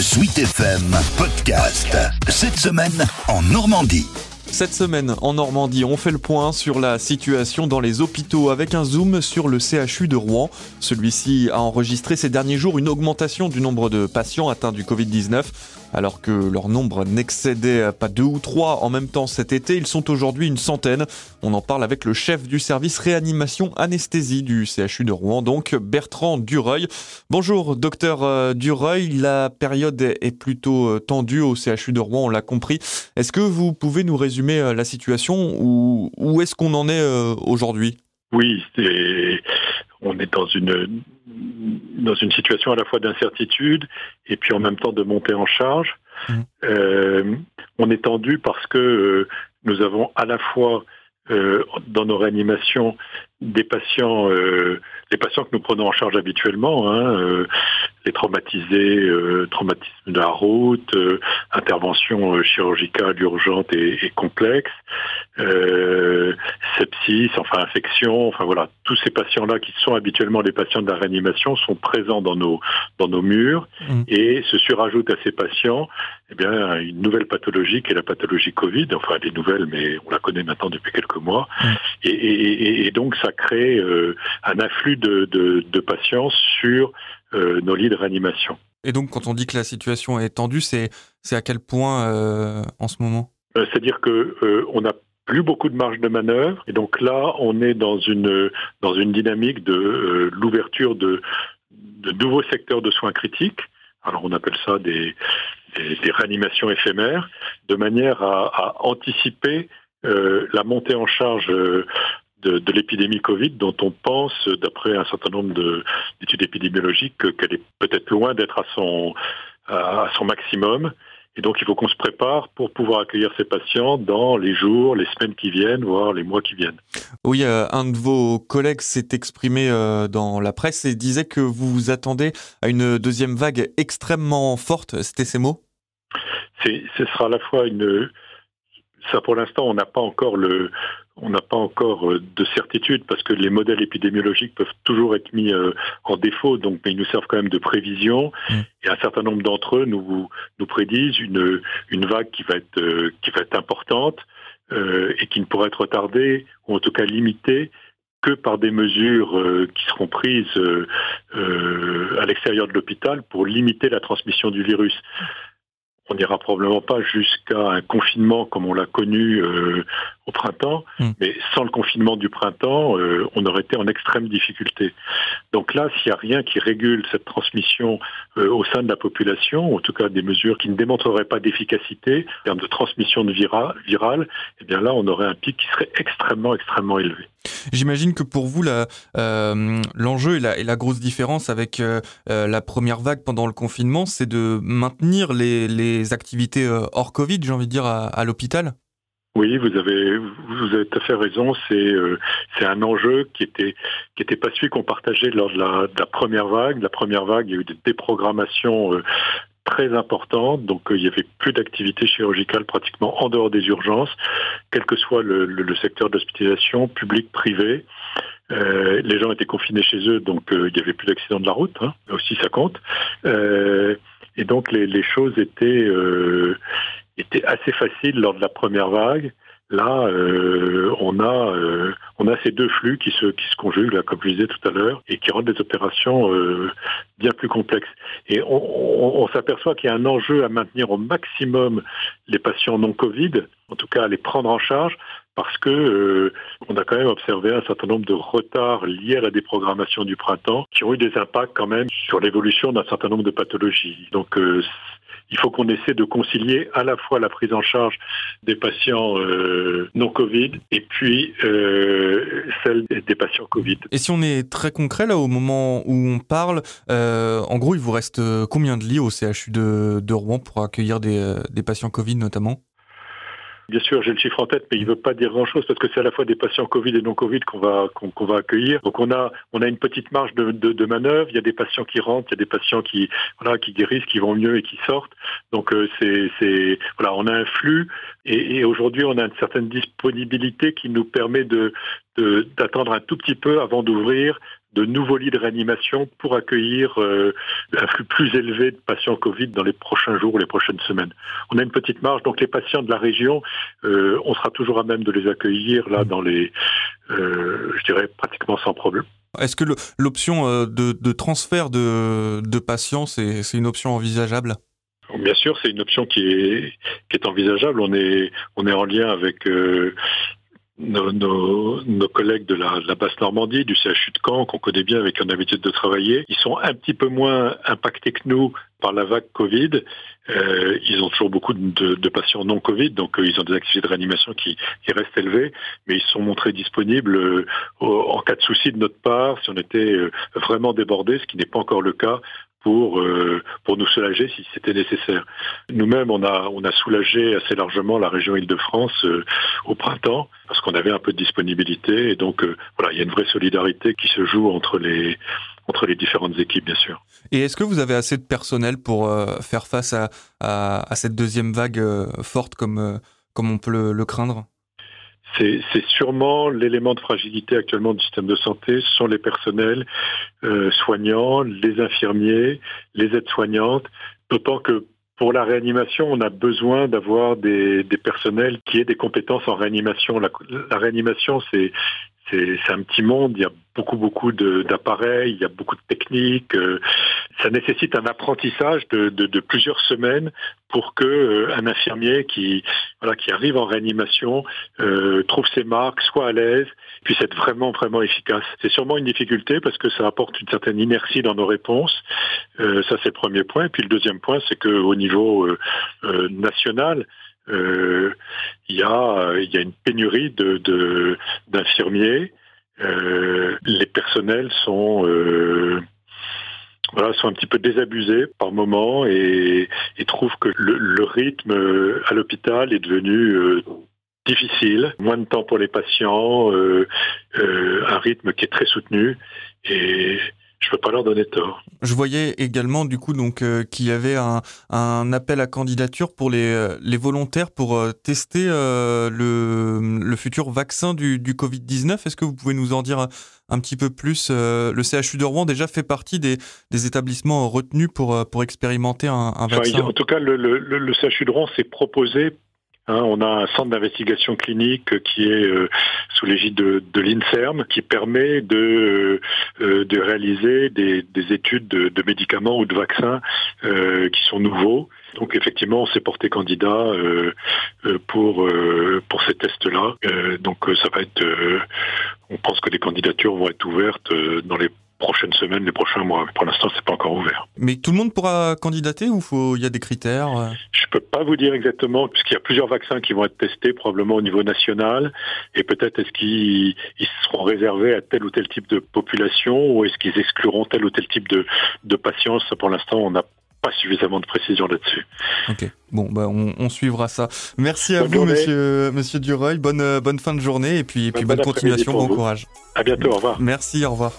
Suite FM Podcast. Cette semaine en Normandie. Cette semaine, en Normandie, on fait le point sur la situation dans les hôpitaux avec un zoom sur le CHU de Rouen. Celui-ci a enregistré ces derniers jours une augmentation du nombre de patients atteints du Covid-19. Alors que leur nombre n'excédait pas deux ou trois en même temps cet été, ils sont aujourd'hui une centaine. On en parle avec le chef du service réanimation anesthésie du CHU de Rouen, donc Bertrand Dureuil. Bonjour, docteur euh, Dureuil. La période est plutôt tendue au CHU de Rouen, on l'a compris. Est-ce que vous pouvez nous résumer euh, la situation ou où est-ce qu'on en est aujourd'hui? Oui, on est dans une dans une situation à la fois d'incertitude et puis en même temps de montée en charge. Mmh. Euh, on est tendu parce que euh, nous avons à la fois euh, dans nos réanimations des patients, euh, les patients que nous prenons en charge habituellement, hein, euh, les traumatisés, euh, traumatisme de la route, euh, intervention chirurgicale urgente et, et complexe, sepsis, enfin infection, enfin voilà, tous ces patients-là qui sont habituellement les patients de la réanimation sont présents dans nos dans nos murs mmh. et se surajoutent à ces patients, eh bien une nouvelle pathologie qui est la pathologie Covid, enfin elle est nouvelle mais on la connaît maintenant depuis quelques mois, mmh. et, et, et donc ça ça crée euh, un afflux de, de, de patients sur euh, nos lits de réanimation. Et donc, quand on dit que la situation est tendue, c'est à quel point euh, en ce moment? C'est-à-dire que euh, on n'a plus beaucoup de marge de manœuvre, et donc là, on est dans une dans une dynamique de euh, l'ouverture de, de nouveaux secteurs de soins critiques. Alors, on appelle ça des, des, des réanimations éphémères, de manière à, à anticiper euh, la montée en charge de, de l'épidémie Covid dont on pense, d'après un certain nombre d'études épidémiologiques, qu'elle est peut-être loin d'être à son, à son maximum. Et donc, il faut qu'on se prépare pour pouvoir accueillir ces patients dans les jours, les semaines qui viennent, voire les mois qui viennent. Oui, euh, un de vos collègues s'est exprimé euh, dans la presse et disait que vous vous attendez à une deuxième vague extrêmement forte. C'était ces mots? Ce sera à la fois une... Ça, pour l'instant, on n'a pas encore le, on n'a pas encore euh, de certitude parce que les modèles épidémiologiques peuvent toujours être mis euh, en défaut, donc mais ils nous servent quand même de prévision. Mmh. Et un certain nombre d'entre eux nous nous prédisent une une vague qui va être euh, qui va être importante euh, et qui ne pourra être retardée ou en tout cas limitée que par des mesures euh, qui seront prises euh, à l'extérieur de l'hôpital pour limiter la transmission du virus on n'ira probablement pas jusqu'à un confinement comme on l'a connu euh, au printemps, mmh. mais sans le confinement du printemps, euh, on aurait été en extrême difficulté. Donc là, s'il n'y a rien qui régule cette transmission euh, au sein de la population, en tout cas des mesures qui ne démontreraient pas d'efficacité en termes de transmission de vira virale, eh bien là, on aurait un pic qui serait extrêmement, extrêmement élevé. J'imagine que pour vous, l'enjeu et, la, grosse différence avec la première vague pendant le confinement, c'est de maintenir les, activités euh, hors Covid, j'ai envie de dire, à, l'hôpital? Oui, vous avez vous tout à fait raison. C'est euh, un enjeu qui était qui était pas celui qu'on partageait lors de la, première vague. La première vague, il y a eu des déprogrammations euh, très importantes, donc euh, il y avait plus d'activité chirurgicale pratiquement en dehors des urgences, quel que soit le, le, le secteur d'hospitalisation, public, privé. Euh, les gens étaient confinés chez eux, donc il y avait plus d'accidents de la route. Hein, aussi, ça compte. Et donc les, les choses étaient, euh, étaient assez faciles lors de la première vague. Là, euh, on a euh, on a ces deux flux qui se qui se conjuguent là, comme je disais tout à l'heure, et qui rendent les opérations euh, bien plus complexes. Et on, on, on s'aperçoit qu'il y a un enjeu à maintenir au maximum les patients non Covid, en tout cas à les prendre en charge, parce que euh, on a quand même observé un certain nombre de retards liés à la déprogrammation du printemps qui ont eu des impacts quand même sur l'évolution d'un certain nombre de pathologies. Donc euh, il faut qu'on essaie de concilier à la fois la prise en charge des patients euh, non Covid et puis euh, celle des patients Covid. Et si on est très concret là au moment où on parle, euh, en gros il vous reste combien de lits au CHU de, de Rouen pour accueillir des, des patients Covid notamment? Bien sûr, j'ai le chiffre en tête, mais il ne veut pas dire grand-chose parce que c'est à la fois des patients Covid et non Covid qu'on va qu'on qu va accueillir. Donc on a on a une petite marge de, de, de, manœuvre. Il y a des patients qui rentrent, il y a des patients qui voilà qui guérissent, qui vont mieux et qui sortent. Donc euh, c'est c'est voilà, on a un flux et, et aujourd'hui on a une certaine disponibilité qui nous permet de d'attendre un tout petit peu avant d'ouvrir de nouveaux lits de réanimation pour accueillir euh, un flux plus élevé de patients Covid dans les prochains jours, les prochaines semaines. On a une petite marge, donc les patients de la région, euh, on sera toujours à même de les accueillir là dans les, euh, je dirais pratiquement sans problème. Est-ce que l'option de, transfert de, de patients, c'est une option envisageable? Bien sûr, c'est une option qui est, qui est envisageable. On est, on est en lien avec nos, nos, nos, collègues de la, la Basse-Normandie, du CHU de Caen, qu'on connaît bien, avec qui on a l'habitude de travailler, ils sont un petit peu moins impactés que nous par la vague Covid. Euh, ils ont toujours beaucoup de, de patients non Covid, donc euh, ils ont des activités de réanimation qui, qui, restent élevées, mais ils sont montrés disponibles euh, en cas de souci de notre part, si on était euh, vraiment débordé, ce qui n'est pas encore le cas pour euh, pour nous soulager si c'était nécessaire. Nous-mêmes, on a on a soulagé assez largement la région Île-de-France euh, au printemps qu'on avait un peu de disponibilité. Et donc euh, voilà, il y a une vraie solidarité qui se joue entre les entre les différentes équipes, bien sûr. Et est-ce que vous avez assez de personnel pour faire face à, à, à, cette deuxième vague forte comme comme on peut le, le craindre? C'est sûrement l'élément de fragilité actuellement du système de santé, ce sont les personnels euh, soignants, les infirmiers, les aides-soignantes, d'autant que pour la réanimation, on a besoin d'avoir des, personnels qui aient des compétences en réanimation. La réanimation, c'est c'est un petit monde, il y a beaucoup beaucoup d'appareils, il y a beaucoup de techniques. Euh, ça nécessite un apprentissage de, de, de plusieurs semaines pour que euh, un infirmier qui voilà qui arrive en réanimation euh, trouve ses marques, soit à l'aise, puisse être vraiment vraiment efficace. C'est sûrement une difficulté parce que ça apporte une certaine inertie dans nos réponses. Euh, ça c'est le premier point. Et puis le deuxième point, c'est que au niveau euh, euh, il y a il y a une pénurie de d'infirmiers. Euh, les personnels sont euh, voilà, sont un petit peu désabusés par moment et, trouvent que le, rythme à l'hôpital est devenu euh, difficile, moins de temps pour les patients, euh, euh, un rythme qui est très soutenu je peux pas leur donner tort. Je voyais également du coup donc euh, qu'il y avait un, un, appel à candidature pour les, euh, les volontaires pour euh, tester le, le, futur vaccin du, du Covid-19. Est-ce que vous pouvez nous en dire un, un petit peu plus Le CHU de Rouen déjà fait partie des, des établissements retenus pour, pour expérimenter un, un vaccin. Enfin, en tout cas, le, le, le CHU de Rouen s'est proposé Hein, on a un centre d'investigation clinique qui est euh, sous l'égide de, l'INSERM, qui permet de, euh, de réaliser des, des études de, médicaments ou de vaccins euh, qui sont nouveaux. Donc effectivement, on s'est porté candidat pour pour ces tests-là. donc ça va être, on pense que des candidatures vont être ouvertes dans les prochaines semaines, les prochains mois. Pour l'instant, c'est pas encore ouvert. Mais tout le monde pourra candidater ou faut il y a des critères euh Je peux pas vous dire exactement puisqu'il y a plusieurs vaccins qui vont être testés probablement au niveau national et peut-être est-ce qu'ils seront réservés à tel ou tel type de population ou est-ce qu'ils excluront tel ou tel type de de patients? pour l'instant, on n'a pas suffisamment de précision là-dessus. Ok. Bon, bah, on, on, suivra ça. Merci à vous, monsieur, monsieur Dureuil. Bonne, bonne fin de journée et puis, et puis bonne, bonne continuation, bon courage. À bientôt, au revoir. Merci, au revoir.